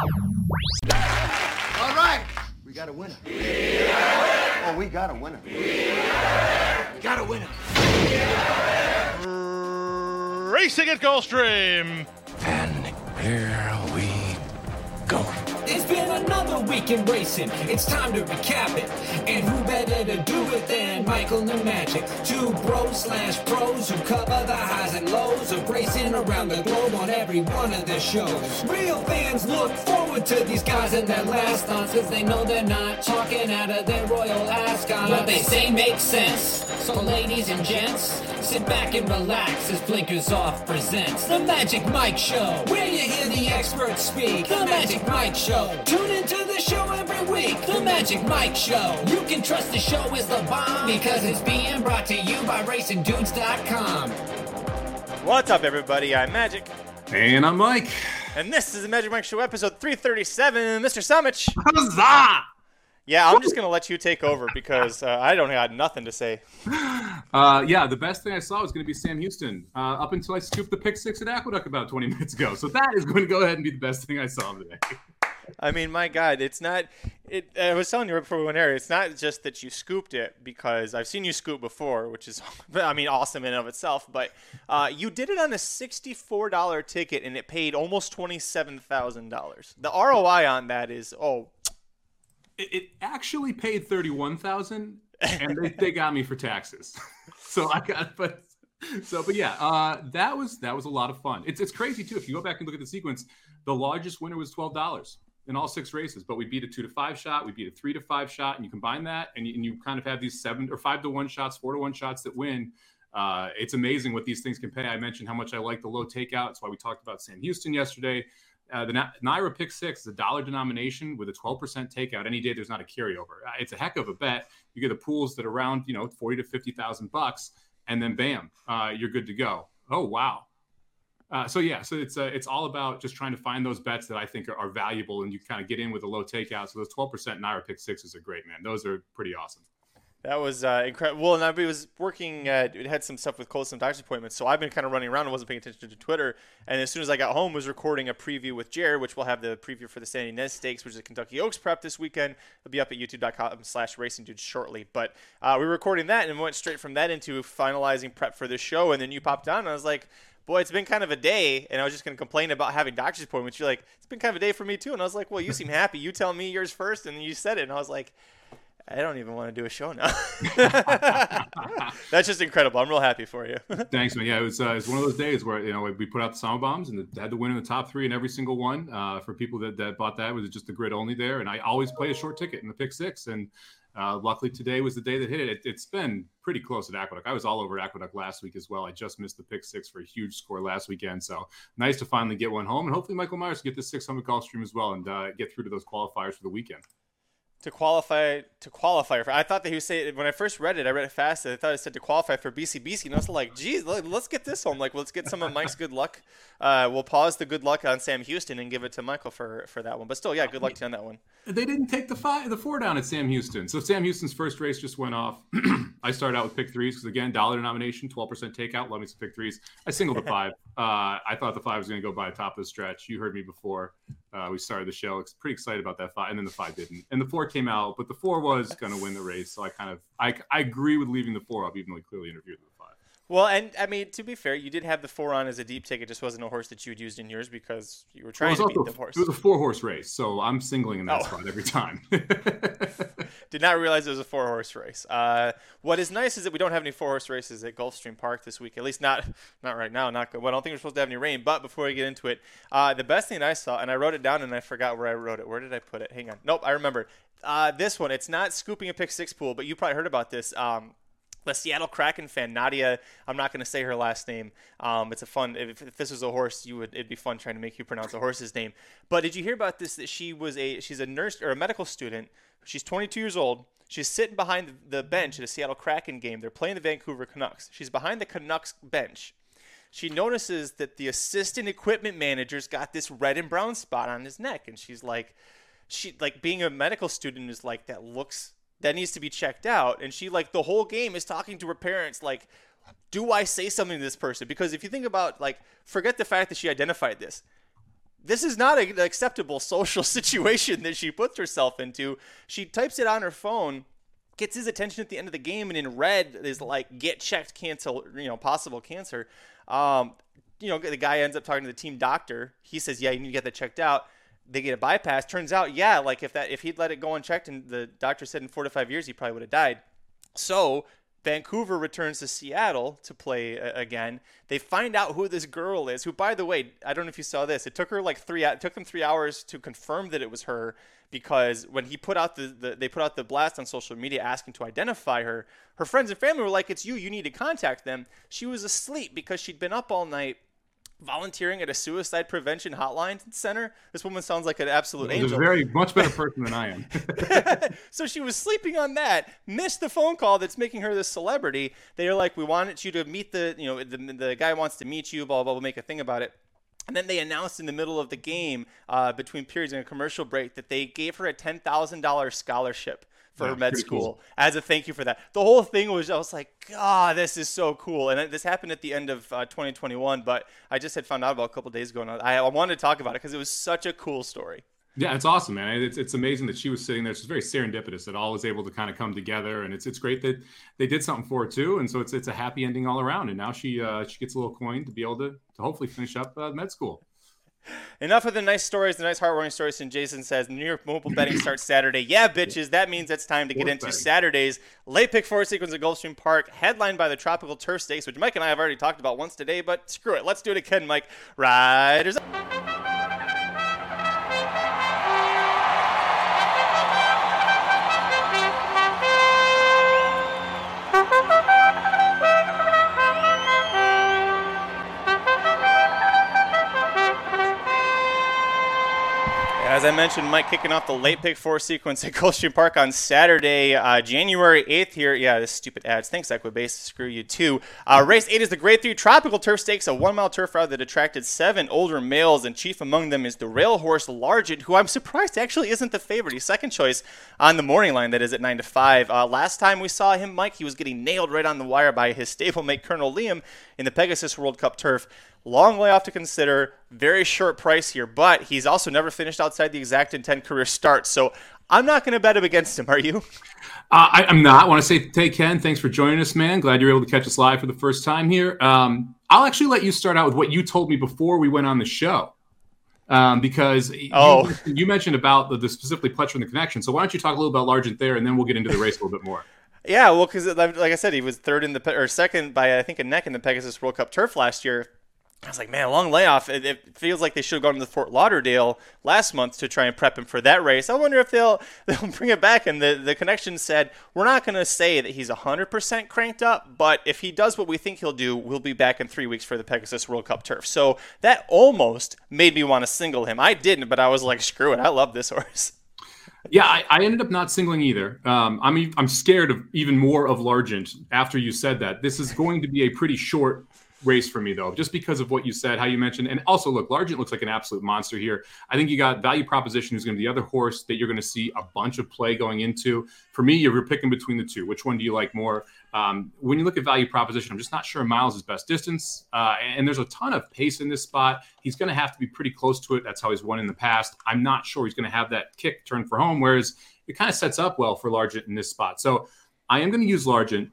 All right, we got a winner. Oh, we got a winner. We got a winner. Racing at Gulfstream. And here we go. It's been another week in racing. It's time to recap it. And who better to do it than Michael and Magic? Two bros slash pros who cover the highs and lows of racing around the globe on every one of their shows. Real fans look forward to these guys and their last dance because they know they're not talking out of their royal ascot. What they say makes sense. So, ladies and gents, sit back and relax as Blinkers Off presents The Magic Mike Show, where you hear the experts speak. The Magic Mike Show. Tune into the show every week. The Magic Mike Show. You can trust the show is the bomb because it's being brought to you by RacingDudes.com. What's up, everybody? I'm Magic, And I'm Mike. and this is the Magic Mike Show, episode 337. Mr. Summich. Huzzah! Yeah, I'm just gonna let you take over because uh, I don't got nothing to say. Uh, yeah, the best thing I saw was going to be Sam Houston uh, up until I scooped the pick six at Aqueduct about 20 minutes ago. So that is going to go ahead and be the best thing I saw today. I mean, my God, it's not. It. I was telling you right before we went here. It's not just that you scooped it because I've seen you scoop before, which is, I mean, awesome in and of itself. But uh, you did it on a sixty-four dollar ticket, and it paid almost twenty-seven thousand dollars. The ROI on that is oh, It, it actually paid 31000 and they, they got me for taxes. so I got, but. So, but yeah, uh, that was that was a lot of fun. It's it's crazy too. If you go back and look at the sequence, the largest winner was twelve dollars in all six races. But we beat a two to five shot, we beat a three to five shot, and you combine that, and you, and you kind of have these seven or five to one shots, four to one shots that win. Uh, it's amazing what these things can pay. I mentioned how much I like the low takeout. That's why we talked about Sam Houston yesterday. Uh, the Na- NYRA Pick Six is a dollar denomination with a 12% takeout any day there's not a carryover. Uh, It's a heck of a bet. You get the pools that are around, you know, 40 to 50,000 bucks, and then bam, uh, you're good to go. Oh wow. Uh, so yeah, so it's uh, it's all about just trying to find those bets that I think are, are valuable, and you kind of get in with a low takeout. So those 12% NYRA Pick Sixes are great, man. Those are pretty awesome. That was uh, incredible. Well, and I was working. Uh, it had some stuff with Cole, some doctor's appointments. So I've been kind of running around and wasn't paying attention to Twitter. And as soon as I got home, was recording a preview with Jared, which we'll have the preview for the Santa Ynez Stakes, which is Kentucky Oaks prep this weekend. It'll be up at YouTube.com/slash Racing Dudes shortly. But uh, we were recording that and went straight from that into finalizing prep for the show. And then you popped on, and I was like. Boy, it's been kind of a day, and I was just going to complain about having doctor's appointments. You're like, it's been kind of a day for me too, and I was like, well, you seem happy. You tell me yours first, and then you said it, and I was like, I don't even want to do a show now. That's just incredible. I'm real happy for you. Thanks, man. Yeah, it was uh, it was one of those days where you know we put out the Somobombs and had to win in the top three in every single one. Uh, for people that, that bought that, it was just the grid only there, and I always play a short ticket in the pick six. And uh, luckily today was the day that hit it. it. has been pretty close at Aqueduct. I was all over Aqueduct last week as well. I just missed the pick six for a huge score last weekend, so nice to finally get one home, and hopefully Michael Myers get this 600 Gulfstream as well and uh, get through to those qualifiers for the weekend. To qualify to qualify for I thought that he was saying when I first read it, I read it fast. I thought it said to qualify for BCBC, and I was like, "Geez, let, us get this home. Like, let's get some of Mike's good luck. Uh, we'll pause the good luck on Sam Houston and give it to Michael for for that one. But still, yeah, good luck to you on that one. They didn't take the five, the four down at Sam Houston. So Sam Houston's first race just went off. I started out with pick threes because again, dollar denomination, twelve percent takeout. Love me some pick threes. I singled the five. Uh, I thought the five was going to go by the top of the stretch. You heard me before uh, we started the show. It's pretty excited about that five, and then the five didn't, and the four came out, but the four was going to win the race. So I kind of I, I agree with leaving the four up, even though he clearly interviewed with the five. Well, and I mean, to be fair, you did have the four on as a deep take. It just wasn't a horse that you had used in yours because you were trying Well, to beat the horse. It was a four horse race, so I'm singling in that Oh. spot every time. Did not realize it was a four horse race. Uh, what is nice is that we don't have any four horse races at Gulfstream Park this week. At least not not right now. Not. Well, I don't think we're supposed to have any rain. But before we get into it, uh, the best thing I saw, and I wrote it down, and I forgot where I wrote it. Where did I put it? Hang on. Nope, I remember. Uh, this one. It's not scooping a pick six pool, but you probably heard about this. Um, the Seattle Kraken fan Nadia. I'm not going to say her last name. Um, it's a fun. If, if this was a horse, you would. It'd be fun trying to make you pronounce a horse's name. But did you hear about this? That she was a. She's a nurse or a medical student. She's 22 years old. She's sitting behind the bench at a Seattle Kraken game. They're playing the Vancouver Canucks. She's behind the Canucks bench. She notices that the assistant equipment manager's got this red and brown spot on his neck, and she's like, she like being a medical student is like that looks that needs to be checked out and she like the whole game is talking to her parents like do i say something to this person because if you think about like forget the fact that she identified this this is not an acceptable social situation that she puts herself into. She types it on her phone, gets his attention at the end of the game, and in red is like get checked, cancel, you know, possible cancer. Um, you know, the guy ends up talking to the team doctor. He says, yeah, you need to get that checked out. They get a bypass. Turns out, yeah, like if that if he'd let it go unchecked, and the doctor said in four to five years he probably would have died. So Vancouver returns to Seattle to play again. They find out who this girl is. Who, by the way, I don't know if you saw this. It took her like three. It took them three hours to confirm that it was her because when he put out the, the they put out the blast on social media asking to identify her, her friends and family were like, "It's you. You need to contact them." She was asleep because she'd been up all night volunteering at a suicide prevention hotline center. This woman sounds like an absolute She's angel. a very much better person than I am. so she was sleeping on that, missed the phone call that's making her this celebrity. They are like, we wanted you to meet the, you know, the, the guy wants to meet you, blah, blah, blah, we'll make a thing about it. And then they announced in the middle of the game, uh, between periods and a commercial break, that they gave her a $10,000 scholarship for Yeah, med school cool. as a thank you for that. The whole thing was, I was like, God, this is so cool. And this happened at the end of uh, 2021, but I just had found out about a couple days ago, and I, I wanted to talk about it because it was such a cool story. Yeah, it's awesome, man. It's, it's amazing that she was sitting there. It's just very serendipitous that all was able to kind of come together, and it's it's great that they did something for her too. And so it's it's a happy ending all around. And now she uh, she gets a little coin to be able to to hopefully finish up uh, med school. Enough of the nice stories, the nice heartwarming stories. And Jason says New York mobile betting starts Saturday. Yeah, bitches. That means it's time to get into. Saturday's late pick four sequence at Gulfstream Park, headlined by the Tropical Turf Stakes, which Mike and I have already talked about once today. But screw it, let's do it again, Mike. Riders. up. As I mentioned, Mike kicking off the late pick four sequence at Gulfstream Park on Saturday, uh, January 8th here. Yeah, this stupid ads. Thanks, Equibase. Screw you, too. Uh, race 8 is the Grade 3 Tropical Turf Stakes, a one mile turf ride that attracted seven older males, and chief among them is the rail horse Largent, who I'm surprised actually isn't the favorite. He's second choice on the morning line, that is at 9 to 5. Uh, last time we saw him, Mike, he was getting nailed right on the wire by his stablemate, Colonel Liam, in the Pegasus World Cup turf. Long layoff to consider, very short price here, but he's also never finished outside the exact intent career start. So I'm not going to bet him against him. Are you? Uh, I, I'm not. I want to say, hey, Ken, thanks for joining us, man. Glad you're able to catch us live for the first time here. Um, I'll actually let you start out with what you told me before we went on the show. Um, because you- Oh. you, mentioned about the, the specifically Pletcher and the connection. So why don't you talk a little about Largent there, and then we'll get into the race a little bit more. Yeah, well, because like I said, he was third in the or second by I think a neck in the Pegasus World Cup turf last year. I was like, man, a long layoff. It, it feels like they should have gone to Fort Lauderdale last month to try and prep him for that race. I wonder if they'll they'll bring it back. And the the connection said we're not going to say that he's 100% cranked up, but if he does what we think he'll do, we'll be back in three weeks for the Pegasus World Cup turf. So that almost made me want to single him. I didn't, but I was like, screw it, I love this horse. Yeah, I, I ended up not singling either. Um, I'm I'm scared of even more of Largent after you said that. This is going to be a pretty short race for me though, just because of what you said, how you mentioned, and also look, Largent looks like an absolute monster here. I think you got value proposition, who's going to be the other horse that you're going to see a bunch of play going into. For me, you're picking between the two. Which one do you like more? Um, when you look at value proposition, I'm just not sure Miles is best distance, uh, and there's a ton of pace in this spot. He's going to have to be pretty close to it. That's how he's won in the past. I'm not sure he's going to have that kick turn for home, whereas it kind of sets up well for Largent in this spot. So I am going to use Largent.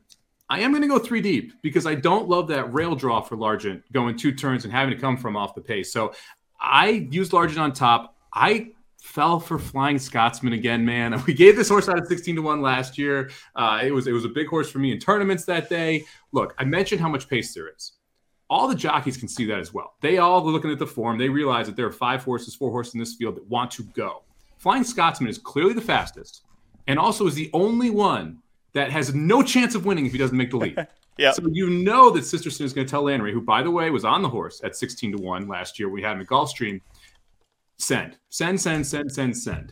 I am going to go three deep because I don't love that rail draw for Largent going two turns and having to come from off the pace. So I used Largent on top. I fell for Flying Scotsman again, man. We gave this horse out at 16 to 1 last year. Uh, it was it was a big horse for me in tournaments that day. Look, I mentioned how much pace there is. All the jockeys can see that as well. They all are looking at the form. They realize that there are five horses, four horses in this field that want to go. Flying Scotsman is clearly the fastest and also is the only one that has no chance of winning if he doesn't make the lead. Yeah. So you know that Sisterson is going to tell Landry, who by the way was on the horse at 16 to 1 last year. We had him at Gulfstream. Send, send, send, send, send, send.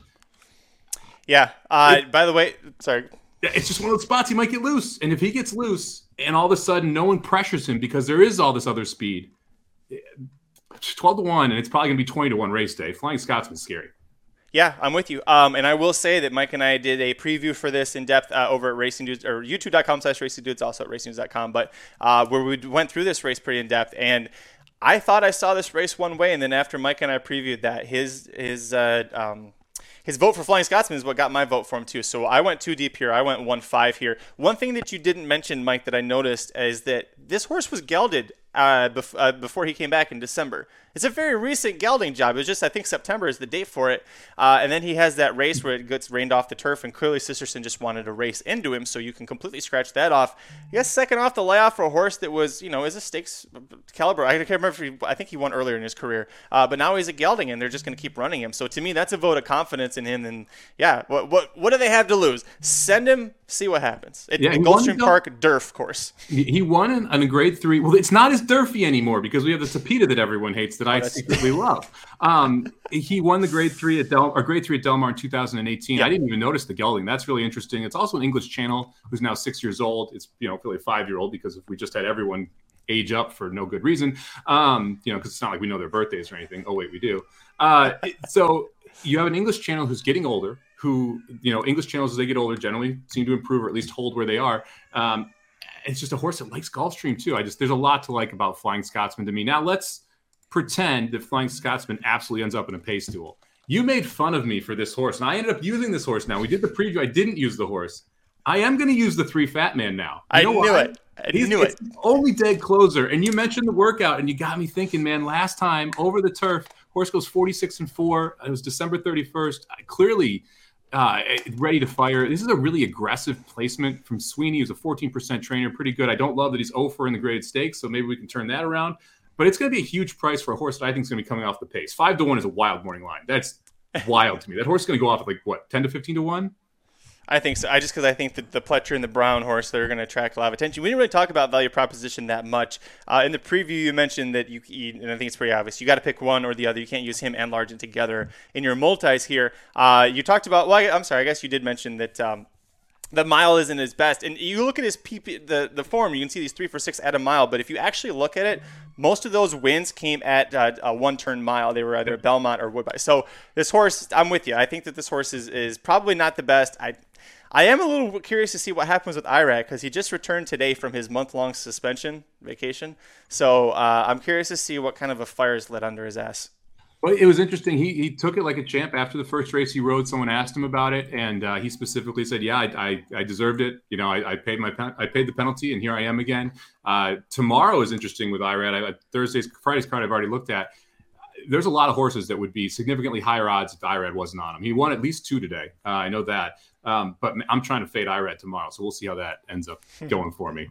Yeah. Uh, by the way, sorry. It's just one of those spots he might get loose. And if he gets loose and all of a sudden no one pressures him because there is all this other speed, 12 to 1, and it's probably going to be 20 to 1 race day. Flying Scotsman's scary. Yeah, I'm with you. Um, and I will say that Mike and I did a preview for this in depth uh, over at Racing Dudes or YouTube.com slash Racing Dudes, also at racingdudes.com, but uh, where we went through this race pretty in depth. And I thought I saw this race one way, and then after Mike and I previewed that, his his uh, um, his vote for Flying Scotsman is what got my vote for him too. So I went too deep here. I went one five here. One thing that you didn't mention, Mike, that I noticed is that this horse was gelded uh, bef- uh, before he came back in December. It's a very recent gelding job. It was just I think September is the date for it, uh, and then he has that race where it gets rained off the turf, and clearly Sisterson just wanted to race into him, so you can completely scratch that off. Yes, second off the layoff for a horse that was you know is a stakes caliber. I can't remember if he, I think he won earlier in his career, uh, but now he's a gelding, and they're just going to keep running him. So to me, that's a vote of confidence in him. And yeah, what what what do they have to lose? Send him, see what happens. It, Yeah, he Gulfstream won, Park Durf course. He he won in, in a grade three. Well, it's not as Durfee anymore because we have the Tapeta that everyone hates that I secretly love. Um, he won the grade three at Del or grade three at Del Mar in 2018. I didn't even notice the gelding. That's really interesting. It's also an English channel who's now six years old. It's you know really a five year old because if we just had everyone age up for no good reason, um, you know, because it's not like we know their birthdays or anything. Oh wait, we do. Uh, so you have an English channel who's getting older. Who you know English channels as they get older generally seem to improve or at least hold where they are. Um, it's just a horse that likes Gulfstream too. I just there's a lot to like about Flying Scotsman to me. Now let's pretend that Flying Scotsman absolutely ends up in a pace duel. You made fun of me for this horse, and I ended up using this horse. Now we did the preview. I didn't use the horse. I am going to use the three fat man now. You I knew why? it. I He's knew it's it. only dead closer. And you mentioned the workout, and you got me thinking, man. Last time over the turf, horse goes 46 and four. It was December 31st. I clearly uh, ready to fire. This is a really aggressive placement from Sweeney, who's a 14% trainer, pretty good. I don't love that he's over in the graded stakes, so maybe we can turn that around. But it's going to be a huge price for a horse that I think is going to be coming off the pace. Five to one is a wild morning line. That's wild to me. That horse is going to go off at like what, 10 to 15 to one? I think so. I just because I think that the Pletcher and the Brown horse they're going to attract a lot of attention. We didn't really talk about value proposition that much uh, in the preview. You mentioned that you, you, and I think it's pretty obvious. You got to pick one or the other. You can't use him and Largent together in your multis here. Uh, you talked about. Well, I, I'm sorry. I guess you did mention that. Um, the mile isn't his best, and you look at his PP, the the form. You can see these three for six at a mile, but if you actually look at it, most of those wins came at uh, a one turn mile. They were either Belmont or Woodbine. So this horse, I'm with you. I think that this horse is is probably not the best. I I am a little curious to see what happens with Irad because he just returned today from his month long suspension vacation. So uh, I'm curious to see what kind of a fire is lit under his ass. Well, it was interesting. He, he took it like a champ after the first race he rode. Someone asked him about it, and uh, he specifically said, "Yeah, I, I, I deserved it. You know, I, I paid my I paid the penalty, and here I am again." Uh, tomorrow is interesting with Irad. I, Thursday's Friday's card I've already looked at. There's a lot of horses that would be significantly higher odds if Irad wasn't on him. He won at least two today. Uh, I know that, um, but I'm trying to fade Irad tomorrow, so we'll see how that ends up going for me.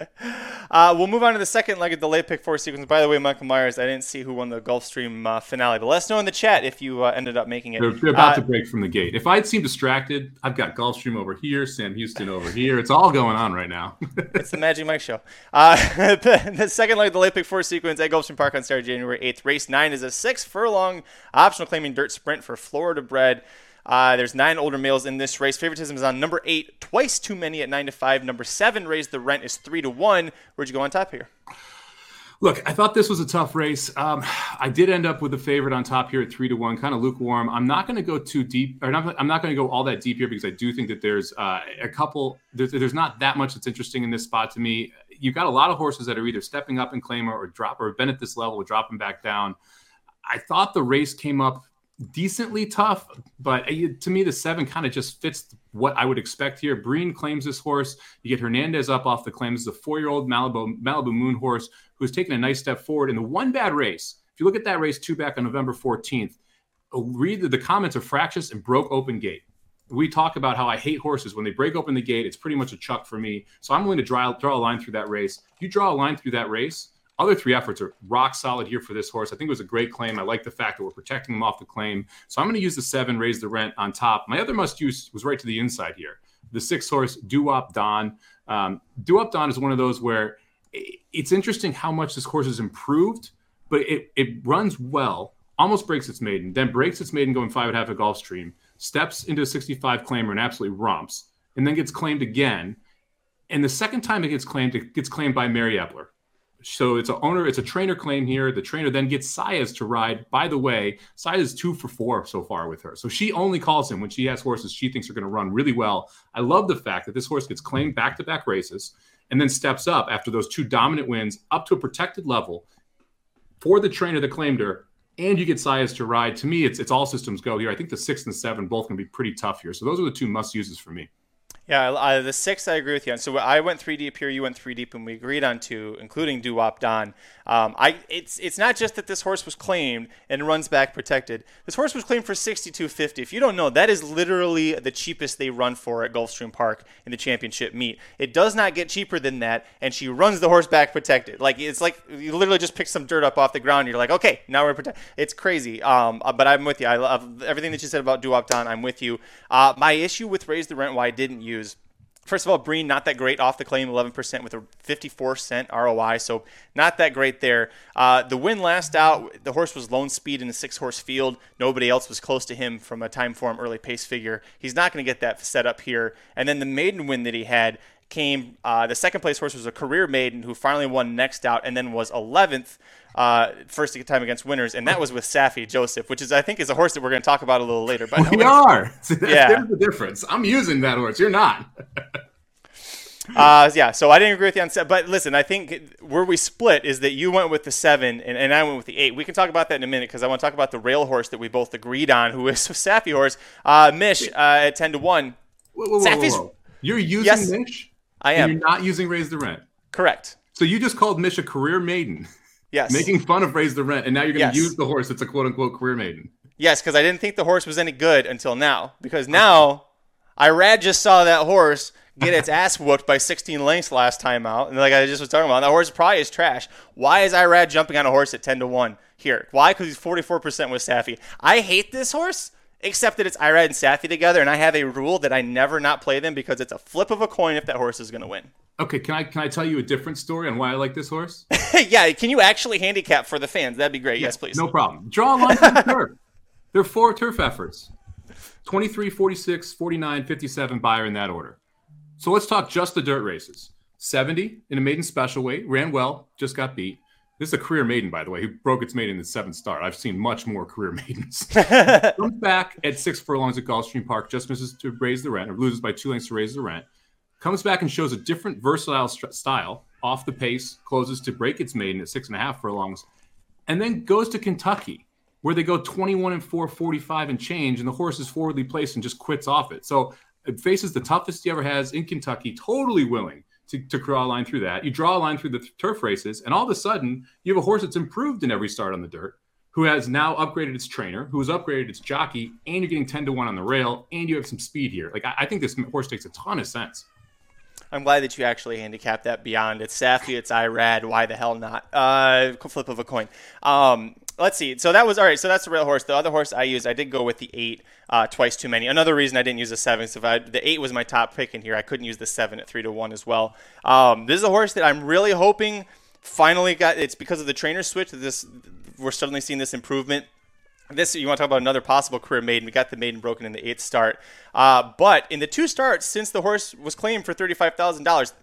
Uh, we'll move on to the second leg of the late pick four sequence. By the way, Michael Myers, I didn't see who won the Gulfstream uh, finale, but let us know in the chat if you uh, ended up making it. They're, they're about Uh, to break from the gate. If I'd seem distracted, I've got Gulfstream over here, Sam Houston over here. It's all going on right now. It's the Magic Mike show. Uh, the, second leg of the late pick four sequence at Gulfstream Park on Saturday, January 8th. Race 9 is a six furlong optional claiming dirt sprint for Florida bred. Uh, there's nine older males in this race. Favoritism is on number eight, twice too many at nine to five. Number seven, raise the rent is three to one. Where'd you go on top here? Look, I thought this was a tough race. Um, I did end up with the favorite on top here at three to one, kind of lukewarm. I'm not going to go too deep, or not, I'm not going to go all that deep here because I do think that there's uh, a couple. There's, there's not that much that's interesting in this spot to me. You've got a lot of horses that are either stepping up in claimer or drop, or have been at this level or dropping back down. I thought the race came up decently tough, but uh, to me, the seven kind of just fits what I would expect here. Breen claims this horse. You get Hernandez up off the claims. The four-year-old Malibu Malibu Moon horse who's taken a nice step forward in the one bad race. If you look at that race two back on November 14th, read the, the comments are fractious and broke open gate. We talk about how I hate horses when they break open the gate. It's pretty much a chuck for me. So I'm willing to draw draw a line through that race. If you draw a line through that race, other three efforts are rock solid here for this horse. I think it was a great claim. I like the fact that we're protecting him off the claim. So I'm going to use the seven, raise the rent on top. My other must use was right to the inside here. The six horse, Doo Wop Don. Um, Doo Wop Don is one of those where it's interesting how much this horse has improved, but it, it runs well, almost breaks its maiden, then breaks its maiden going five and a half at Gulfstream, steps into a 65 claimer and absolutely romps, and then gets claimed again. And the second time it gets claimed, it gets claimed by Mary Eppler. So it's a owner, it's a trainer claim here. The trainer then gets Saez to ride. By the way, Saez is two for four so far with her. So she only calls him when she has horses she thinks are going to run really well. I love the fact that this horse gets claimed back to back races and then steps up after those two dominant wins up to a protected level. for the trainer that claimed her, and you get Saez to ride. To me, it's it's all systems go here. I think the six and the seven both to be pretty tough here. So those are the two must uses for me. Yeah, uh, the six I agree with you on. So I went three deep here, you went three deep, and we agreed on two, including Doo Wop Don. Um, I it's it's not just that this horse was claimed and runs back protected. This horse was claimed for sixty two fifty. If you don't know, that is literally the cheapest they run for at Gulfstream Park in the championship meet. It does not get cheaper than that, and she runs the horse back protected. Like it's like you literally just pick some dirt up off the ground. you're like, okay, now we're protected. It's crazy. Um, uh, but I'm with you. I love everything that you said about Doo Wop Don. I'm with you. Uh, my issue with Raise the Rent, why I didn't use First of all, Breen not that great off the claim, 11% with a 54 cent ROI, so not that great there. Uh, the win last out, the horse was lone speed in a six horse field. Nobody else was close to him from a time form early pace figure. He's not going to get that set up here. And then the maiden win that he had came, uh, the second place horse was a career maiden who finally won next out and then was 11th uh, first time against winners, and that was with Saffie Joseph, which is I think is a horse that we're going to talk about a little later. But we are. yeah, there's the difference. I'm using that horse. You're not. uh, yeah, so I didn't agree with you on seven. But listen, I think where we split is that you went with the seven and, and I went with the eight. We can talk about that in a minute because I want to talk about the rail horse that we both agreed on, who is a Saffie horse. Uh, Mish uh, at 10 to 1. Whoa, whoa, You're using yes, Mish? I am. you're not using Raise the Rent. Correct. So you just called Mish a career maiden. Yes. Making fun of Raise the Rent, and now you're going to yes. use the horse that's a quote unquote career maiden. Yes, because I didn't think the horse was any good until now. Because now, Irad just saw that horse get its ass whooped by 16 lengths last time out. And like I just was talking about, that horse probably is trash. Why is Irad jumping on a horse at 10 to 1 here? Why? Because he's 44% with Saffie. I hate this horse, except that it's Irad and Saffie together. And I have a rule that I never not play them because it's a flip of a coin if that horse is going to win. Okay, can I can I tell you a different story on why I like this horse? yeah, can you actually handicap for the fans? That'd be great. Yeah, yes, please. No problem. Draw a line from the turf. There are four turf efforts. 23, 46, 49, 57 Beyer in that order. So let's talk just the dirt races. 70 in a maiden special weight, ran well, just got beat. This is a career maiden, by the way, who broke its maiden in the seventh start. I've seen much more career maidens. Comes back at six furlongs at Gulfstream Park, just misses to raise the rent, or loses by two lengths to raise the rent. Comes back and shows a different versatile st- style, off the pace, closes to break its maiden at six and a half furlongs, and then goes to Kentucky, where they go 21 and 4, 45 and change, and the horse is forwardly placed and just quits off it. So it faces the toughest he ever has in Kentucky, totally willing to, to draw a line through that. You draw a line through the turf races, and all of a sudden, you have a horse that's improved in every start on the dirt, who has now upgraded its trainer, who has upgraded its jockey, and you're getting 10 to 1 on the rail, and you have some speed here. Like, I, I think this horse makes a ton of sense. I'm glad that you actually handicapped that beyond. It's Saffie, it's Irad. Why the hell not? Uh, flip of a coin. Um, let's see. So that was all right. So that's the real horse. The other horse I used, I did go with the eight, uh, twice too many. Another reason I didn't use the seven is if I, the eight was my top pick in here, I couldn't use the seven at three to one as well. Um, this is a horse that I'm really hoping finally got. It's because of the trainer switch that this we're suddenly seeing this improvement. This you want to talk about another possible career maiden? We got the maiden broken in the eighth start, uh, but in the two starts since the horse was claimed for thirty five thousand dollars,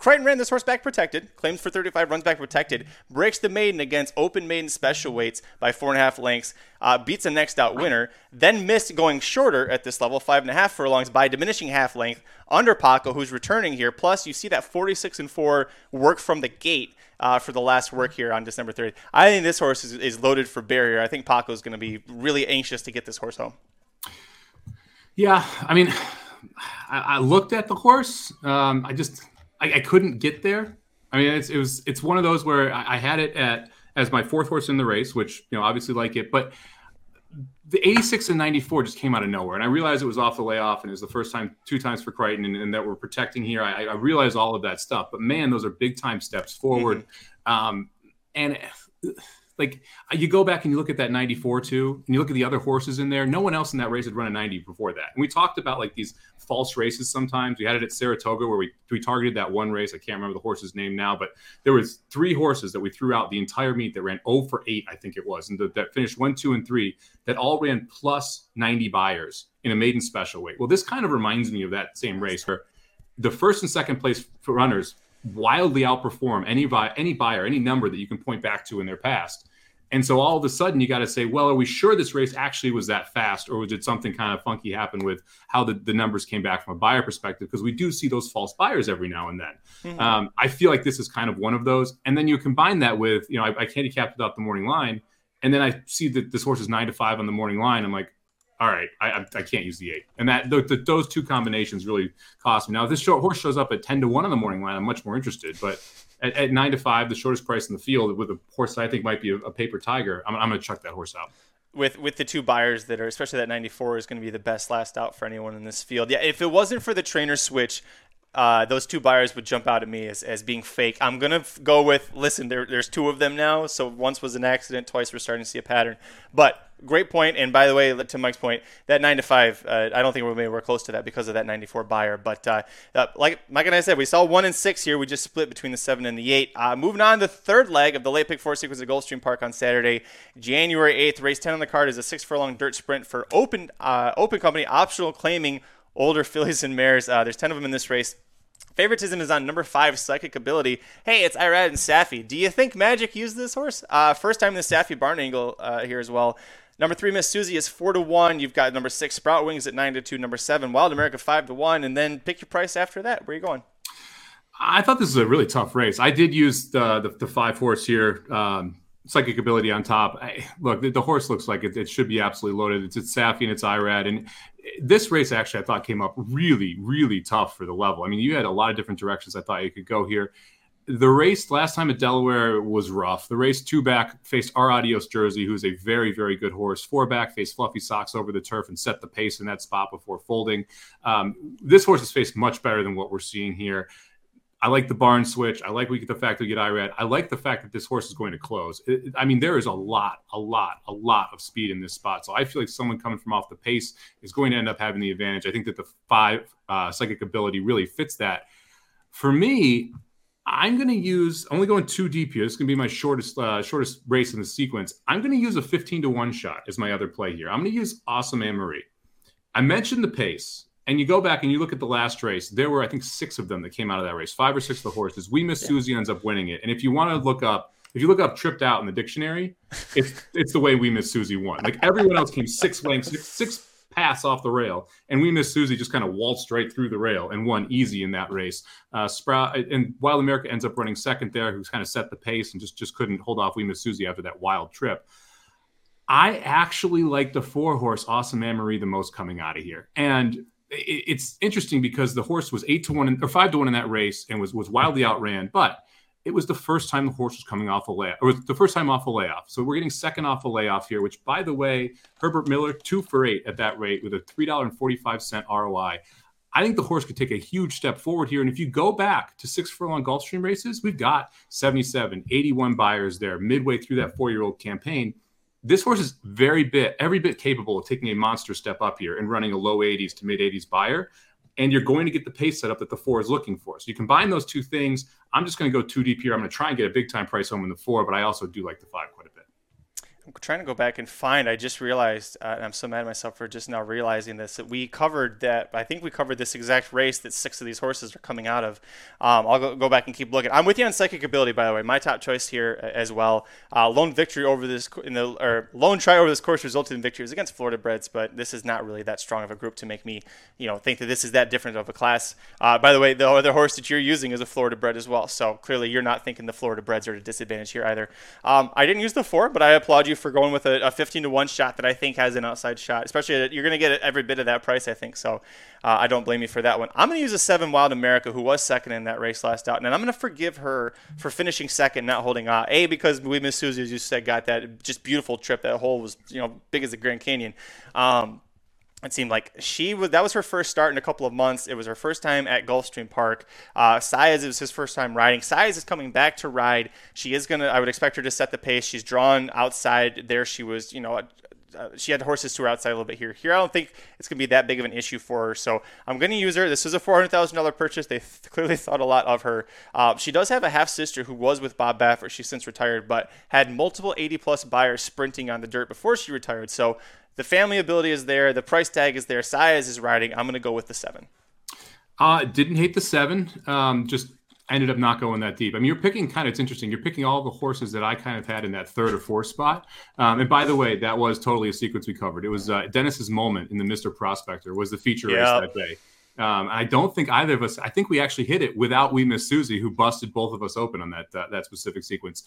Crichton ran this horse back protected, claims for 35, runs back protected, breaks the maiden against open maiden special weights by four and a half lengths, uh, beats a next out winner, then missed going shorter at this level, five and a half furlongs by diminishing half length under Paco, who's returning here. Plus, you see that 46 and four work from the gate. Uh, for the last work here on December 30th. I think this horse is, is loaded for barrier. I think Paco is going to be really anxious to get this horse home. Yeah, I mean, I, I looked at the horse. Um, I just I, I couldn't get there. I mean, it's, it was it's one of those where I, I, had it at as my fourth horse in the race, which you know obviously like it, but the 86 and 94 just came out of nowhere, and I realized it was off the layoff, and it was the first time two times for Crichton, and, and that we're protecting here. I, I realized all of that stuff, but man, those are big time steps forward, mm-hmm. um, and like uh, you go back and you look at that 94 too, and you look at the other horses in there. No one else in that race had run a 90 before that. And we talked about like these false races sometimes. We had it at Saratoga where we we targeted that one race. I can't remember the horse's name now, but there was three horses that we threw out the entire meet that ran 0 for 8, I think it was, and the, that finished 1, 2, and 3 that all ran plus 90 Beyers in a maiden special weight. Well, this kind of reminds me of that same race where the first and second place runners wildly outperform any buy, any Beyer, any number that you can point back to in their past And so all of a sudden, you got to say, well, are we sure this race actually was that fast, or did something kind of funky happen with how the, the numbers came back from a Beyer perspective? Because we do see those false Beyers every now and then. Mm-hmm. Um, I feel like this is kind of one of those. And then you combine that with, you know, I, I handicapped without the morning line, and then I see that this horse is nine to five on the morning line. I'm like, all right, I, I can't use the eight. And that the, the, those two combinations really cost me. Now, if this short horse shows up at 10 to 1 on the morning line, I'm much more interested. But at, at, 9 to 5, the shortest price in the field with a horse that I think might be a, a paper tiger, I'm, I'm going to chuck that horse out. With, with the two Beyers that are, especially that 94 is going to be the best last out for anyone in this field. Yeah, if it wasn't for the trainer switch, uh, those two Beyers would jump out at me as, as being fake. I'm going to f- go with listen, there, there's two of them now. So once was an accident, twice we're starting to see a pattern. But great point. And by the way, to Mike's point, that 9 to 5, uh, I don't think we're close to that because of that 94 Beyer. But uh, uh, like Mike and I said, we saw 1 and 6 here. We just split between the 7 and the 8. Uh, moving on, the third leg of the late pick four sequence at Gulfstream Park on Saturday, January 8th. Race 10 on the card is a six furlong dirt sprint for open, uh, open company, optional claiming older fillies and mares. Uh, there's 10 of them in this race. Favoritism is on number five, Psychic Ability. Hey, it's Irad and Saffie. Do you think Magic used this horse? Uh, first time in the Saffie barn angle uh, here as well. Number three, Miss Susie is four to one. You've got number six, Sprout Wings at nine to two. Number seven, Wild America five to one, and then pick your price after that. Where are you going? I thought this was a really tough race. I did use the the, the five horse here. Um, psychic ability on top. I, look, the, the, horse looks like it, it, should be absolutely loaded. It's it's Saffie and it's Irad, and this race actually I thought came up really, really tough for the level. I mean, you had a lot of different directions I thought you could go here. The race last time at Delaware was rough. The race two back faced our Adios Jersey, who's a very, very good horse. Four back faced Fluffy Socks over the turf and set the pace in that spot before folding. Um, this horse has faced much better than what we're seeing here. I like the barn switch. I like we get the fact that we get Irad. I like the fact that this horse is going to close. It, I mean, there is a lot, a lot, a lot of speed in this spot. So I feel like someone coming from off the pace is going to end up having the advantage. I think that the five uh, psychic ability really fits that. For me, I'm going to use only going too deep here. This is going to be my shortest uh, shortest race in the sequence. I'm going to use a 15 to one shot as my other play here. I'm going to use Awesome Anne Marie. I mentioned the pace and you go back and you look at the last race, there were, I think, six of them that came out of that race, five or six of the horses. We Miss yeah. Susie ends up winning it. And if you want to look up, if you look up tripped out in the dictionary, it's it's the way We Miss Susie won. Like everyone else came six lengths, six, six pass off the rail, and We Miss Susie just kind of waltzed right through the rail and won easy in that race. Uh, Sprout and Wild America ends up running second there, who's kind of set the pace and just just couldn't hold off We Miss Susie after that wild trip. I actually like the four horse Awesome Anne Marie the most coming out of here. And it's interesting because the horse was eight to one or five to one in that race and was was wildly outran, but it was the first time the horse was coming off a layoff, or the first time off a layoff. So we're getting second off a layoff here, which, by the way, Herbert Miller two for eight at that rate with a three dollar and forty five cent ROI. I think the horse could take a huge step forward here. And if you go back to six furlong Gulfstream races, we've got 77, 81 Beyers there midway through that four year old campaign this horse is very bit, every bit capable of taking a monster step up here and running a low 80s to mid 80s Beyer. And you're going to get the pace set up that the four is looking for. So you combine those two things. I'm just going to go too deep here. I'm going to try and get a big time price home in the four, but I also do like the five quite a bit. Trying to go back and find. I just realized, uh, and I'm so mad at myself for just now realizing this, that we covered that. I think we covered this exact race that six of these horses are coming out of. Um, I'll go, go, back and keep looking. I'm with you on psychic ability, by the way. My top choice here uh, as well. Uh, lone victory over this in the or lone try over this course resulted in victories against Florida Breds, but this is not really that strong of a group to make me, you know, think that this is that different of a class. Uh, by the way, the other horse that you're using is a Florida Bred as well, so clearly you're not thinking the Florida Breds are at a disadvantage here either. Um, I didn't use the four, but I applaud you for going with a, a 15 to 1 shot that I think has an outside shot, especially you're going to get every bit of that price, I think. So uh, I don't blame you for that one. I'm going to use a 7 Wild America, who was second in that race last out. And I'm going to forgive her for finishing second, not holding on. A, because we Miss Susie, as you said, got that just beautiful trip. That hole was, you know, big as the Grand Canyon. Um, it seemed like she was that was her first start in a couple of months. It was her first time at Gulfstream Park. Uh, Saez, it was his first time riding. Saez is coming back to ride. She is gonna. I would expect her to set the pace. She's drawn outside there. She was, you know, uh, she had horses to her outside a little bit here. Here, I don't think it's going to be that big of an issue for her. So I'm going to use her. This was a $400,000 purchase. They th- clearly thought a lot of her. Uh, she does have a half sister who was with Bob Baffert. She's since retired, but had multiple 80 plus Beyers sprinting on the dirt before she retired. So the family ability is there. The price tag is there. Saez is riding. I'm going to go with the seven. Uh, didn't hate the seven. Um, just I ended up not going that deep. I mean, you're picking kind of, it's interesting. You're picking all the horses that I kind of had in that third or fourth spot. Um, and by the way, that was totally a sequence we covered. It was uh, Dennis's moment in the Mr. Prospector was the feature race that day. Um, I don't think either of us, I think we actually hit it without We Miss Susie, who busted both of us open on that, uh, that specific sequence.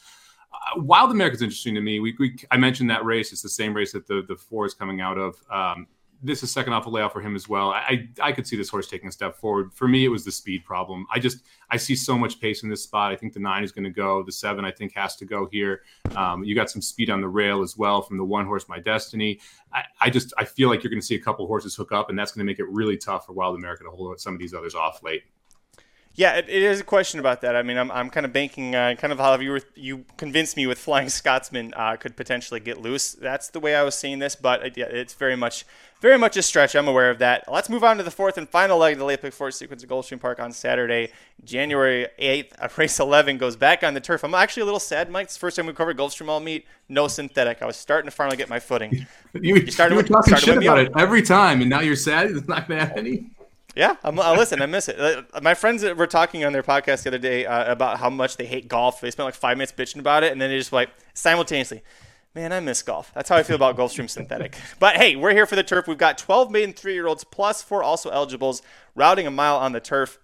Uh, Wild America is interesting to me. We, we, I mentioned that race. It's the same race that the, the four is coming out of. Um, this is second off a layoff for him as well. I, I could see this horse taking a step forward. For me, it was the speed problem. I just I see so much pace in this spot. I think the nine is going to go. The seven I think has to go here. Um, you got some speed on the rail as well from the one horse, My Destiny. I, I just I feel like you're going to see a couple horses hook up, and that's going to make it really tough for Wild America to hold some of these others off late. Yeah, it, it is a question about that. I mean, I'm, I'm kind of banking, uh, kind of how you were, you convinced me with Flying Scotsman uh, could potentially get loose. That's the way I was seeing this, but it, yeah, it's very much, very much a stretch. I'm aware of that. Let's move on to the fourth and final leg of the late pick four sequence at Gulfstream Park on Saturday, January 8th. Uh, race 11 goes back on the turf. I'm actually a little sad, Mike. It's the first time we covered Gulfstream all meet. No synthetic. I was starting to finally get my footing. You, you started you were with- talking started shit me about it every time, and now you're sad. It's not going to any. Yeah, I'm, uh, listen, I miss it. My friends were talking on their podcast the other day uh, about how much they hate golf. They spent like five minutes bitching about it, and then they just like simultaneously, man, I miss golf. That's how I feel about Gulfstream Synthetic. But hey, we're here for the turf. We've got 12 maiden three-year-olds plus four also eligibles routing a mile on the turf.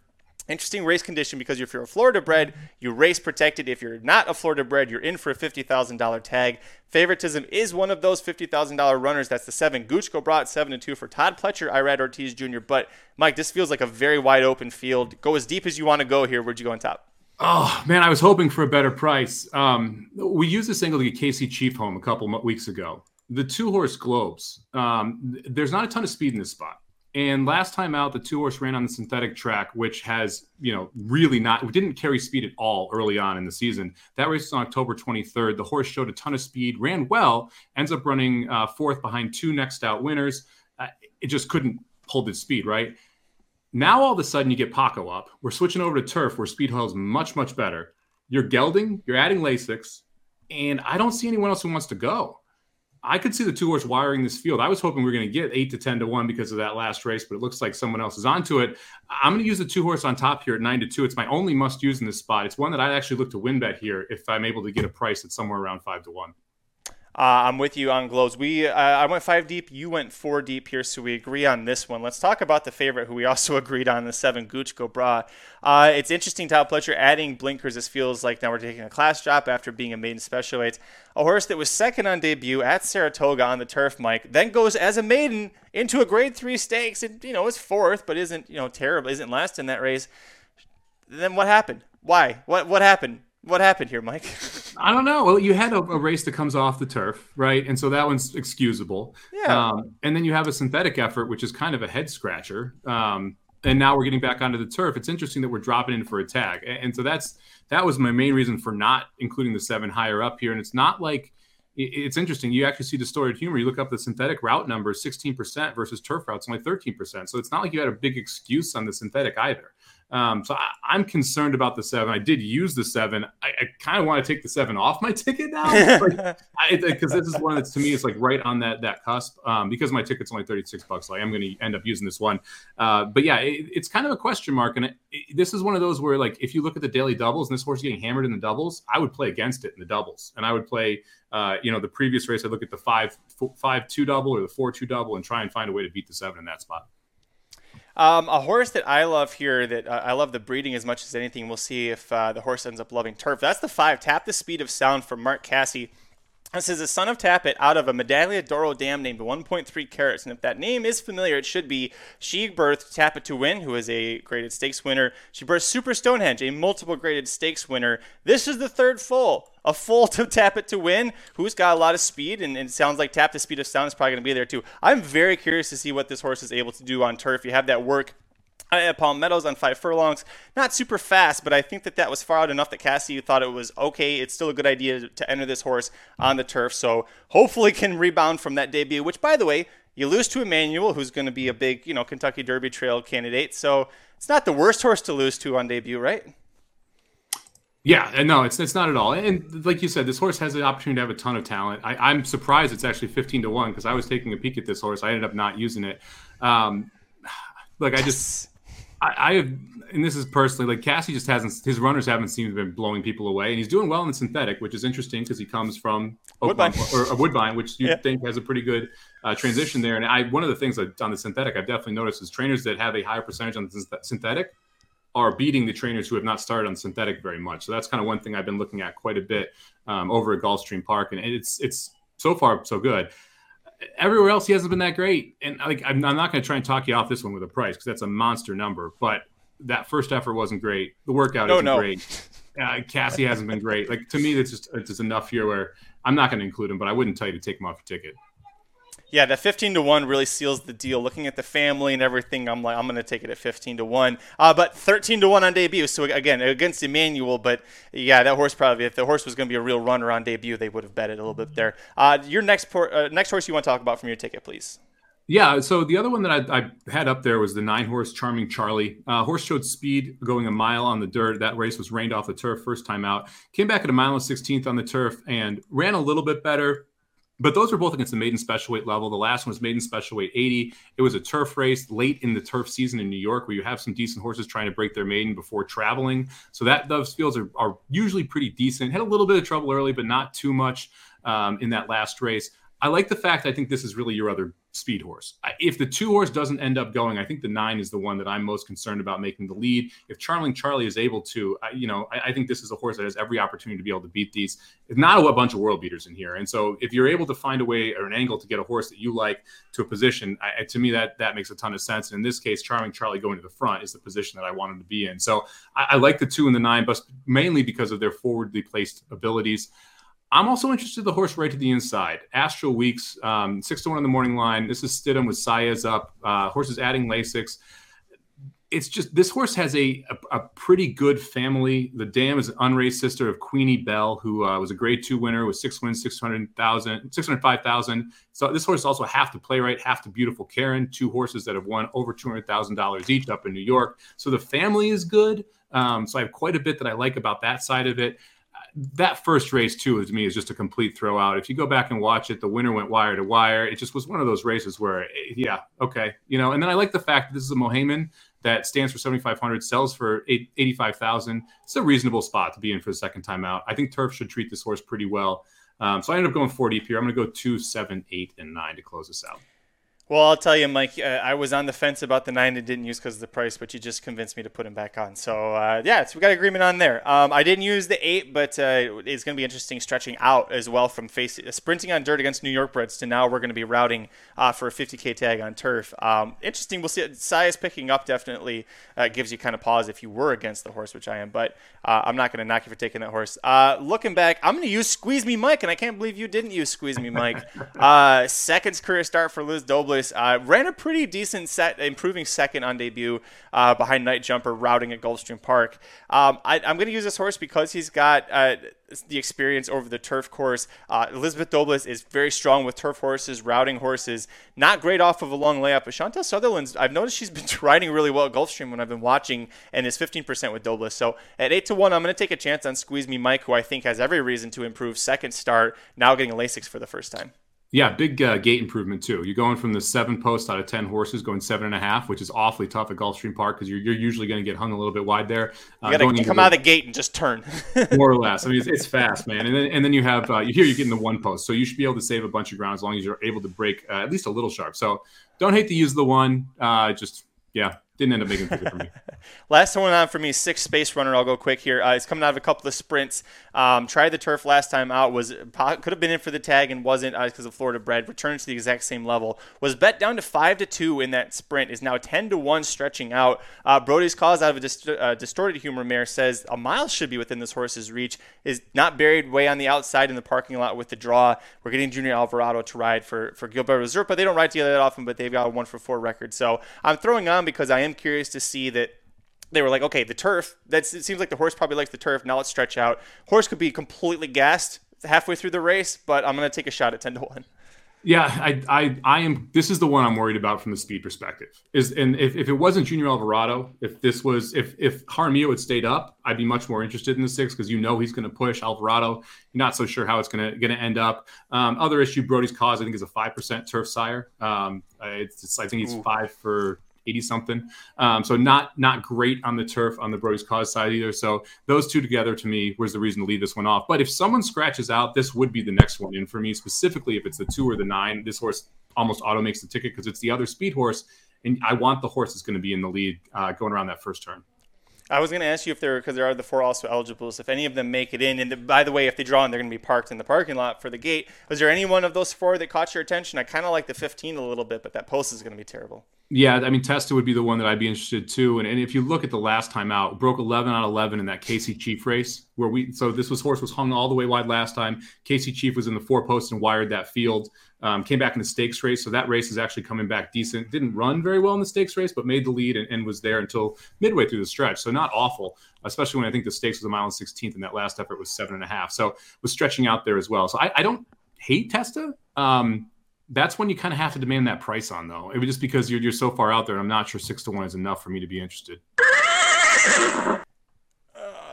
Interesting race condition because if you're a Florida bred, you race protected. If you're not a Florida bred, you're in for a $50,000 tag. Favoritism is one of those $50,000 runners. That's the seven. Guchko brought seven and two for Todd Pletcher, Irad Ortiz Jr. But Mike, this feels like a very wide open field. Go as deep as you want to go here. Where'd you go on top? Oh man, I was hoping for a better price. Um, we used this angle to get Casey Chief home a couple weeks ago. The two horse globes. Um, there's not a ton of speed in this spot. And last time out, the two horse ran on the synthetic track, which has you know really not we didn't carry speed at all early on in the season. That race was on October 23rd. The horse showed a ton of speed, ran well, ends up running uh, fourth behind two next out winners. Uh, it just couldn't hold its speed right. Now all of a sudden you get Paco up. We're switching over to turf where speed is much, much better. You're gelding, you're adding Lasix, and I don't see anyone else who wants to go. I could see the two horse wiring this field. I was hoping we were going to get eight to 10 to one because of that last race, but it looks like someone else is onto it. I'm going to use the two horse on top here at nine to two. It's my only must use in this spot. It's one that I'd actually look to win bet here if I'm able to get a price that's somewhere around five to one. Uh, I'm with you on glows. We uh, I went five deep. You went four deep here, so we agree on this one. Let's talk about the favorite, who we also agreed on the seven, Guchko Bra. Uh, it's interesting to how Pletcher adding blinkers. This feels like now we're taking a class drop after being a maiden special weight. A horse that was second on debut at Saratoga on the turf, Mike, then goes as a maiden into a Grade Three stakes, and you know is fourth, but isn't you know terrible, isn't last in that race. Then what happened? Why? What what happened? What happened here, Mike? I don't know. Well, you had a, a race that comes off the turf, right? And so that one's excusable. Yeah. Um, and then you have a synthetic effort, which is kind of a head scratcher. Um, and now we're getting back onto the turf. It's interesting that we're dropping in for a tag, and, and so that's that was my main reason for not including the seven higher up here. And it's not like it- it's interesting. You actually see distorted humor. You look up the synthetic route number, 16% versus turf routes, only 13%. So it's not like you had a big excuse on the synthetic either. Um, so I, I'm concerned about the seven. I did use the seven. I, I kind of want to take the seven off my ticket now because this is one that's to me it's like right on that that cusp. Um, because my ticket's only 36 bucks, so I am going to end up using this one. Uh, but yeah, it, it's kind of a question mark, and it, it- this is one of those where like if you look at the daily doubles and this horse is getting hammered in the doubles, I would play against it in the doubles, and I would play. Uh, you know, the previous race, I look at the five f- five two double or the four two double and try and find a way to beat the seven in that spot. Um, a horse that I love here, that uh, I love the breeding as much as anything. We'll see if uh, the horse ends up loving turf. That's the five. Tap the speed of sound from Mark Casse. This is a son of Tapit out of a Medaglia d'Oro dam named 1.3 carats. And if that name is familiar, it should be she birthed Tap It to Win, who is a graded stakes winner. She birthed Super Stonehenge, a multiple graded stakes winner. This is the third full, a full to Tap It to Win, who's got a lot of speed. And, and it sounds like Tap the speed of sound is probably going to be there too. I'm very curious to see what this horse is able to do on turf. You have that work at Palm Meadows on five furlongs. Not super fast, but I think that that was far out enough that Casse thought it was okay. It's still a good idea to enter this horse on the turf. So hopefully can rebound from that debut, which, by the way, you lose to Emmanuel, who's going to be a big, you know, Kentucky Derby Trail candidate. So it's not the worst horse to lose to on debut, right? Yeah, no, it's it's not at all. And like you said, this horse has the opportunity to have a ton of talent. I, I'm surprised it's actually 15 to one because I was taking a peek at this horse. I ended up not using it. Um, look, I just I, I have, and this is personally like Casse just hasn't. His runners haven't seemed to been blowing people away, and he's doing well in the synthetic, which is interesting because he comes from Woodbine. or, or Woodbine, which you Yeah. think has a pretty good uh, transition there. And I, one of the things that- on the synthetic I've definitely noticed is trainers that have a higher percentage on the synth- synthetic are beating the trainers who have not started on synthetic very much. So that's kind of one thing I've been looking at quite a bit um, over at Gulfstream Park, and it's it's so far so good. Everywhere else, he hasn't been that great, and like I'm, I'm not going to try and talk you off this one with a price because that's a monster number. But that first effort wasn't great. The workout No, isn't no. great. Uh, Casse hasn't been great. Like to me, that's just it's just enough here where I'm not going to include him, but I wouldn't tell you to take him off your ticket. Yeah, that 15 to 1 really seals the deal. Looking at the family and everything, I'm like, I'm going to take it at 15 to 1. Uh, but 13 to 1 on debut. So, again, against Emmanuel. But yeah, that horse probably, if the horse was going to be a real runner on debut, they would have bet it a little bit there. Uh, your next, por- uh, next horse you want to talk about from your ticket, please. Yeah, so the other one that I, I had up there was the nine horse Charming Charlie. Uh, horse showed speed going a mile on the dirt. That race was rained off the turf first time out. Came back at a mile and 16th on the turf and ran a little bit better. But those were both against the maiden special weight level. The last one was maiden special weight 80. It was a turf race late in the turf season in New York where you have some decent horses trying to break their maiden before traveling. So that those fields are, are usually pretty decent. Had a little bit of trouble early, but not too much um, in that last race. I like the fact I think this is really your other speed horse. If the two horse doesn't end up going, I think the nine is the one that I'm most concerned about making the lead. If Charming Charlie is able to, I, you know, I, I think this is a horse that has every opportunity to be able to beat these. It's not a bunch of world beaters in here, and so if you're able to find a way or an angle to get a horse that you like to a position, I, to me that that makes a ton of sense. And in this case, Charming Charlie going to the front is the position that I want him to be in. So I like the two and the nine, but mainly because of their forwardly placed abilities. I'm also interested in the horse right to the inside. Astral Weeks, um, six to one in the morning line. This is Stidham with Saez up. Uh, horses adding Lasix. It's just this horse has a, a, a pretty good family. The dam is an unraised sister of Queenie Bell, who uh, was a grade two winner with six wins, 600,000, 605,000. So this horse is also half the playwright, half the beautiful Karen, two horses that have won over $200,000 each up in New York. So the family is good. Um, so I have quite a bit that I like about that side of it that first race too to me is just a complete throwout. If you go back and watch it, the winner went wire to wire. It just was one of those races where, eh, yeah, okay, you know. And then I like the fact that this is a Mohaymen that stands for 7,500, sells for eight- 85,000. It's a reasonable spot to be in for the second time out. I think Turf should treat this horse pretty well. Um, so I ended up going four deep here. I'm going to go two, seven, eight, and nine to close this out. Well, I'll tell you, Mike, uh, I was on the fence about the nine and didn't use because of the price, but you just convinced me to put him back on. So, uh, yeah, so we got agreement on there. Um, I didn't use the eight, but uh, it's going to be interesting stretching out as well from face, sprinting on dirt against New York Breds to now we're going to be routing uh, for a 50K tag on turf. Um, interesting. We'll see. Saez picking up definitely uh, gives you kind of pause if you were against the horse, which I am, but uh, I'm not going to knock you for taking that horse. Uh, looking back, I'm going to use Squeeze Me Mike, and I can't believe you didn't use Squeeze Me Mike. uh, second career start for Liz Uh, ran a pretty decent set, improving second on debut uh, behind Night Jumper, routing at Gulfstream Park. Um, I, I'm going to use this horse because he's got uh, the experience over the turf course. Uh, Elizabeth Dobles is very strong with turf horses, routing horses. Not great off of a long layup, but Chantal Sutherland's, I've noticed she's been riding really well at Gulfstream when I've been watching, and is 15% with Dobles. So at 8 to 1, I'm going to take a chance on Squeeze Me Mike, who I think has every reason to improve second start, now getting a Lasix for the first time. Yeah, big uh, gate improvement too. You're going from the seven posts out of ten horses, going seven and a half, which is awfully tough at Gulfstream Park because you're, you're usually going to get hung a little bit wide there. Uh, You got to come out of the gate and just turn. more or less. I mean, it's, it's fast, man. And then and then you have uh, you here you're getting the one post, so you should be able to save a bunch of ground as long as you're able to break uh, at least a little sharp. So don't hate to use the one. Uh, just yeah, didn't end up making it for me. Last one on for me, six space runner. I'll go quick here. Uh, he's coming out of a couple of sprints. Um, tried the turf last time out. Was could have been in for the tag and wasn't because of Florida bred. Returned to the exact same level. Was bet down to five to two in that sprint. Is now ten to one stretching out. Uh, Brody's Cause out of a dist- uh, Distorted Humor mare says a mile should be within this horse's reach. Is not buried way on the outside in the parking lot with the draw. We're getting Junior Alvarado to ride for for Gilbert Reserve, they don't ride together that often. But they've got a one for four record. So I'm throwing on because I am curious to see that they were like, okay, the turf. That's it seems like the horse probably likes the turf. Now let's stretch out. Horse could be completely gassed halfway through the race, but I'm gonna take a shot at ten to one. Yeah, I, I, I am. This is the one I'm worried about from the speed perspective. Is and if, if it wasn't Junior Alvarado, if this was if if Jaramillo had stayed up, I'd be much more interested in the six because you know he's going to push Alvarado. You're not so sure how it's going to going to end up. Um, other issue, Brody's Cause I think is a five percent turf sire. Um, it's, it's I think he's five for 80 something. Um, so not not great on the turf on the Brody's Cause side either. So those two together to me was the reason to leave this one off. But if someone scratches out, this would be the next one in for me specifically if it's the two or the nine. This horse almost auto makes the ticket because it's the other speed horse, and I want the horse that's going to be in the lead uh, going around that first turn. I was going to ask you if there, because there are the four also eligibles, if any of them make it in. And the, by the way, if they draw in, they're going to be parked in the parking lot for the gate. Was there any one of those four that caught your attention? I kind of like the 15 a little bit, but that post is going to be terrible. Yeah, I mean, Testa would be the one that I'd be interested too. And, and if you look at the last time out, broke 11 on 11 in that Casey Chief race, where we so this was horse was hung all the way wide last time. Casey Chief was in the four post and wired that field. Um, came back in the stakes race, so that race is actually coming back decent. Didn't run very well in the stakes race, but made the lead and, and was there until midway through the stretch. So not awful, especially when I think the stakes was a mile and 16th, and that last effort was seven and a half. So was stretching out there as well. So I, I don't hate Testa. Um, that's when you kind of have to demand that price on, though. It was just because you're, you're so far out there. and I'm not sure six to one is enough for me to be interested.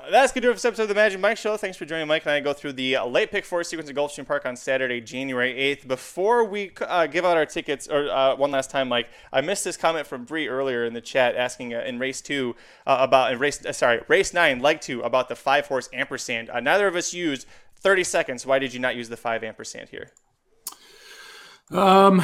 Uh, that's good to do for this episode of the Magic Mike Show. Thanks for joining Mike and I go through the uh, late pick four sequence at Gulfstream Park on Saturday, January 8th. Before we uh, give out our tickets, or uh, one last time, Mike, I missed this comment from Bree earlier in the chat asking uh, in race two uh, about in race sorry race nine leg two about the five horse ampersand. neither of us used 30 seconds. Why did you not use the five ampersand here? Um,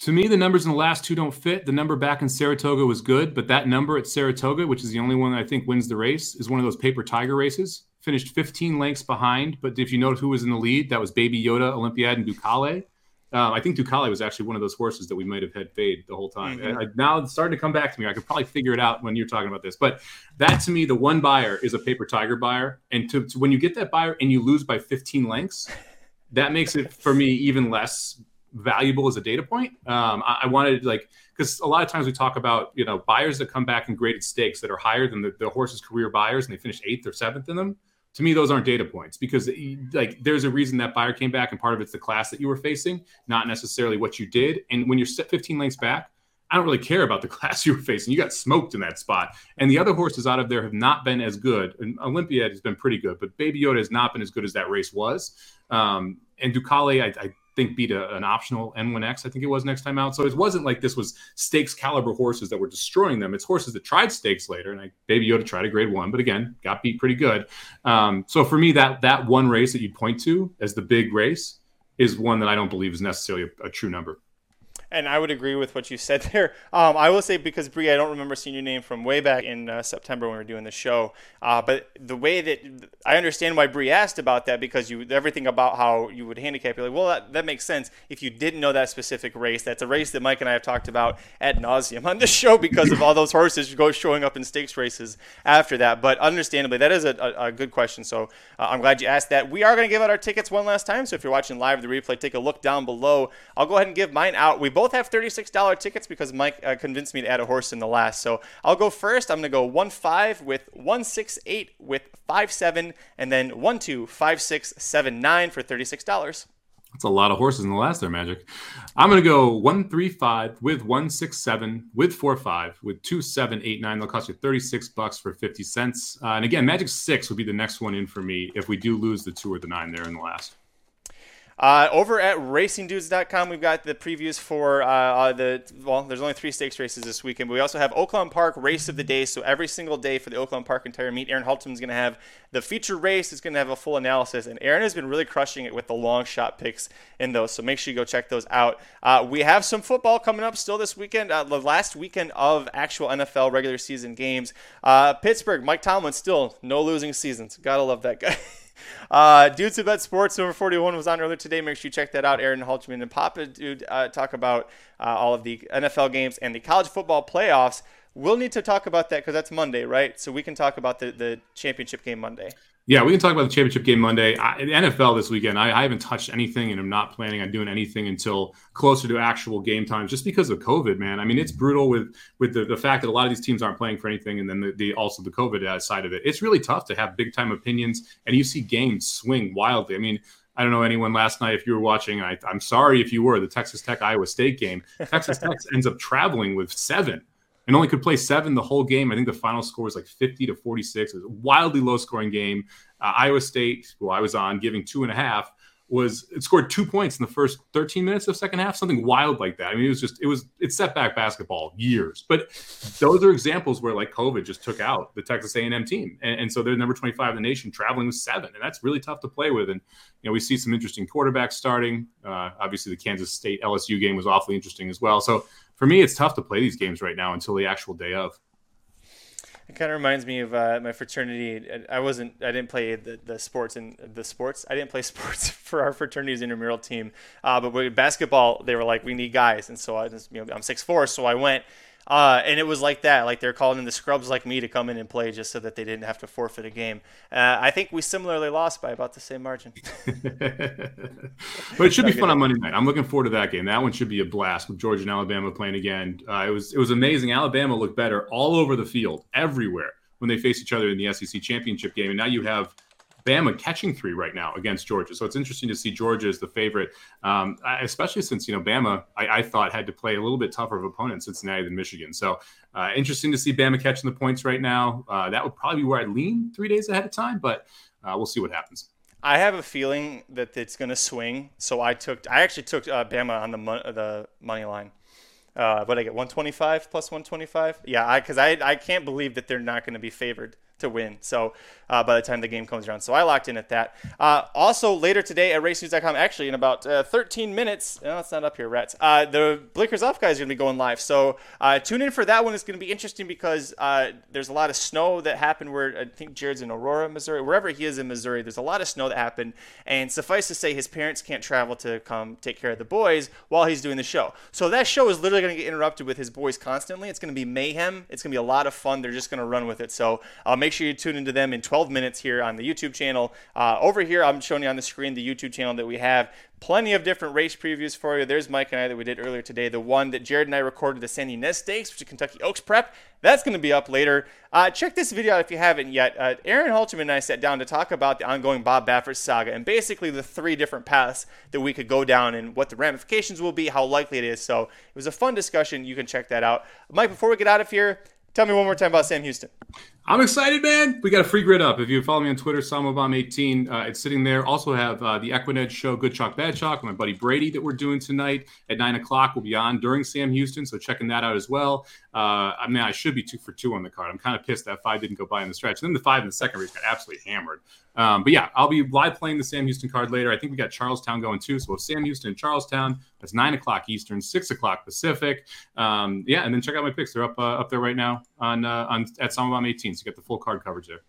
to me, the numbers in the last two don't fit. The number back in Saratoga was good, but that number at Saratoga, which is the only one I think wins the race, is one of those paper tiger races. Finished 15 lengths behind, but if you notice who was in the lead, that was Baby Yoda, Olympiad, and Ducale. Um, I think Ducale was actually one of those horses that we might have had fade the whole time. Mm-hmm. I, now it's starting to come back to me. I could probably figure it out when you're talking about this. But that to me, the one Beyer is a paper tiger Beyer. And to, to when you get that Beyer and you lose by 15 lengths, that makes it for me even less valuable as a data point. Um, I, I, wanted like because a lot of times we talk about you know Beyers that come back in graded stakes that are higher than the, the horse's career Beyers and they finish eighth or seventh in them. To me, those aren't data points because like there's a reason that Beyer came back and part of it's the class that you were facing, not necessarily what you did. And when you're 15 lengths back, I don't really care about the class you were facing. You got smoked in that spot. And the other horses out of there have not been as good. And Olympiad has been pretty good, but Baby Yoda has not been as good as that race was. Um, and Ducale, I, I think beat a, an optional N1X, I think it was next time out. So it wasn't like this was stakes caliber horses that were destroying them. It's horses that tried stakes later, and I, Baby Yoda tried a grade one, but again, got beat pretty good. Um, so for me, that that one race that you point to as the big race is one that I don't believe is necessarily a, a true number and I would agree with what you said there. Um, I will say because Brie, I don't remember seeing your name from way back in uh, September when we were doing the show. Uh, but the way that I understand why Brie asked about that because you everything about how you would handicap, you're like, well, that, that makes sense if you didn't know that specific race. That's a race that Mike and I have talked about ad nauseum on the show because of all those horses go showing up in stakes races after that. But understandably, that is a, a, a good question. So uh, I'm glad you asked that. We are going to give out our tickets one last time. So if you're watching live the replay, take a look down below. I'll go ahead and give mine out. We both have $36 tickets because Mike uh, convinced me to add a horse in the last. So I'll go first. I'm going to go 1 5 with 1 6 8 with 5 7 and then 1 2 5 6 7 9 for $36. That's a lot of horses in the last there, Magic. I'm going to go 135 with 167 with 45 with 2789. They'll cost you 36 bucks for 50 cents. Uh, and again, Magic 6 would be the next one in for me if we do lose the 2 or the 9 there in the last. Uh, over at racingdudes.com, we've got the previews for uh, uh, the, well, there's only three stakes races this weekend, but we also have Oaklawn Park race of the day. So every single day for the Oaklawn Park entire meet, Aaron Halterman is going to have the feature race, is going to have a full analysis. And Aaron has been really crushing it with the long shot picks in those. So make sure you go check those out. Uh, we have some football coming up still this weekend, uh, the last weekend of actual NFL regular season games. Uh, Pittsburgh, Mike Tomlin, still no losing seasons. Gotta love that guy. Uh, Dudes Bet Sports number 41 was on earlier today. Make sure you check that out. Aaron Halterman and Papa Dude uh, talk about uh, all of the NFL games and the college football playoffs. We'll need to talk about that because that's Monday, right? So we can talk about the, the championship game Monday. Yeah, we can talk about the championship game Monday. I, the NFL this weekend, I, I, haven't touched anything and I'm not planning on doing anything until closer to actual game time just because of COVID, man. I mean, it's brutal with with the, the fact that a lot of these teams aren't playing for anything and then the, the also the COVID uh, side of it. It's really tough to have big time opinions and you see games swing wildly. I mean, I don't know anyone last night if you were watching. I, I'm sorry if you were the Texas Tech Iowa State game. Texas Tech ends up traveling with seven and only could play seven the whole game. I think the final score was like 50 to 46. It was a wildly low scoring game. Uh, Iowa State, who I was on, giving two and a half. was it scored two points in the first 13 minutes of second half, something wild like that. I mean, it was just it was it's setback basketball years, but those are examples where like COVID just took out the Texas A&M team, and, and so they're number 25 in the nation, traveling with seven, and that's really tough to play with. And you know, we see some interesting quarterbacks starting. Uh, obviously, the Kansas State LSU game was awfully interesting as well. So for me, it's tough to play these games right now until the actual day of. It kind of reminds me of uh, my fraternity. I wasn't, I didn't play the, the sports and the sports. I didn't play sports for our fraternity's intramural team. Uh, but with basketball, they were like, we need guys, and so I just, you know, I'm six four, so I went. Uh, and it was like that. Like they're calling in the scrubs like me to come in and play just so that they didn't have to forfeit a game. Uh, I think we similarly lost by about the same margin. but it should be fun on Monday night. I'm looking forward to that game. That one should be a blast with Georgia and Alabama playing again. Uh, it was it was amazing. Alabama looked better all over the field, everywhere when they faced each other in the SEC championship game. And now you have Bama catching three right now against Georgia. So it's interesting to see Georgia as the favorite, um, especially since, you know, Bama, I, I, thought had to play a little bit tougher of opponent Cincinnati than Michigan. So uh, interesting to see Bama catching the points right now. Uh, that would probably be where I'd lean three days ahead of time, but uh, we'll see what happens. I have a feeling that it's going to swing. So I took, I actually took uh, Bama on the, mon- the money line. Uh, what I get 125 plus 125. Yeah, because I, I can't believe that they're not going to be favored to win. So uh, by the time the game comes around, so I locked in at that. Uh, also later today at racenews.com, actually in about uh, 13 minutes. No, it's not up here, rats. Uh, the Blinkers off guys are gonna be going live, so uh, tune in for that one. It's gonna be interesting because uh, there's a lot of snow that happened where I think Jared's in Aurora, Missouri, wherever he is in Missouri. There's a lot of snow that happened, and suffice to say, his parents can't travel to come take care of the boys while he's doing the show. So that show is literally gonna get interrupted with his boys constantly. It's gonna be mayhem. It's gonna be a lot of fun. They're just gonna run with it. So uh, make sure you tune into them in 12 minutes here on the YouTube channel. Uh, over here, I'm showing you on the screen the YouTube channel that we have. Plenty of different race previews for you. There's Mike and I that we did earlier today. The one that Jared and I recorded, the Santa Ynez Stakes, which is Kentucky Oaks Prep. That's going to be up later. Uh, check this video out if you haven't yet. Uh, Aaron Halterman and I sat down to talk about the ongoing Bob Baffert saga and basically the three different paths that we could go down and what the ramifications will be, how likely it is. So it was a fun discussion. You can check that out. Mike, before we get out of here, tell me one more time about Sam Houston. I'm excited, man. We got a free grid up. If you follow me on Twitter, Somobomb18, uh, it's sitting there. Also have uh, the Equinedge show, Good Chalk, Bad Chalk, my buddy Brady that we're doing tonight at 9 o'clock. We'll be on during Sam Houston, so checking that out as well. Uh, I mean, I should be two for two on the card. I'm kind of pissed that five didn't go by in the stretch. And then the five in the second race got absolutely hammered. Um, but yeah, I'll be live playing the Sam Houston card later. I think we got Charlestown going too. So Sam Houston and Charlestown. That's nine o'clock Eastern, six o'clock Pacific. Um, yeah, and then check out my picks. They're up uh, up there right now on uh, on at Somobomb 18. So get the full card coverage there.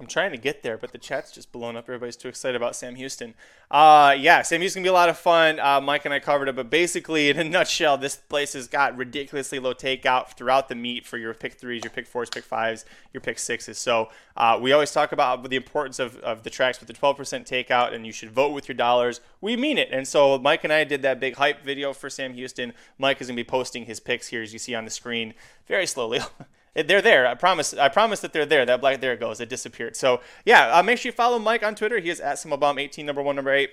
I'm trying to get there, but the chat's just blown up. Everybody's too excited about Sam Houston. Uh, yeah, Sam Houston gonna be a lot of fun. Uh, Mike and I covered it, but basically, in a nutshell, this place has got ridiculously low takeout throughout the meet for your pick threes, your pick fours, pick fives, your pick sixes. So uh, we always talk about the importance of, of the tracks with the 12% takeout, and you should vote with your dollars. We mean it. And so Mike and I did that big hype video for Sam Houston. Mike is gonna be posting his picks here, as you see on the screen, very slowly. they're there. I promise. I promise that they're there. That black there it goes. It disappeared. So yeah, uh, make sure you follow Mike on Twitter. He is at Somobomb 18 number one number eight.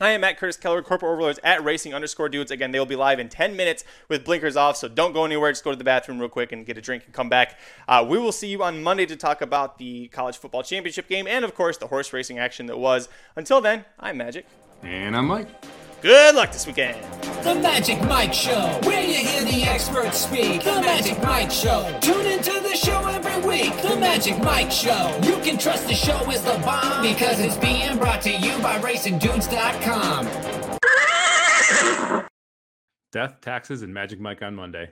I am at Curtis Keller, corporate overlords at racing underscore dudes. Again, they will be live in 10 minutes with blinkers off, so don't go anywhere. Just go to the bathroom real quick and get a drink and come back. Uh, we will see you on Monday to talk about the college football championship game and, of course, the horse racing action that was. Until then, I'm Magic. And I'm Mike. Good luck this weekend. The Magic Mike Show, where you hear the experts speak. The Magic Mike Show. Tune into the show every week. The Magic Mike Show. You can trust the show is the bomb because it's being brought to you by RacingDudes.com. Death, taxes, and Magic Mike on Monday.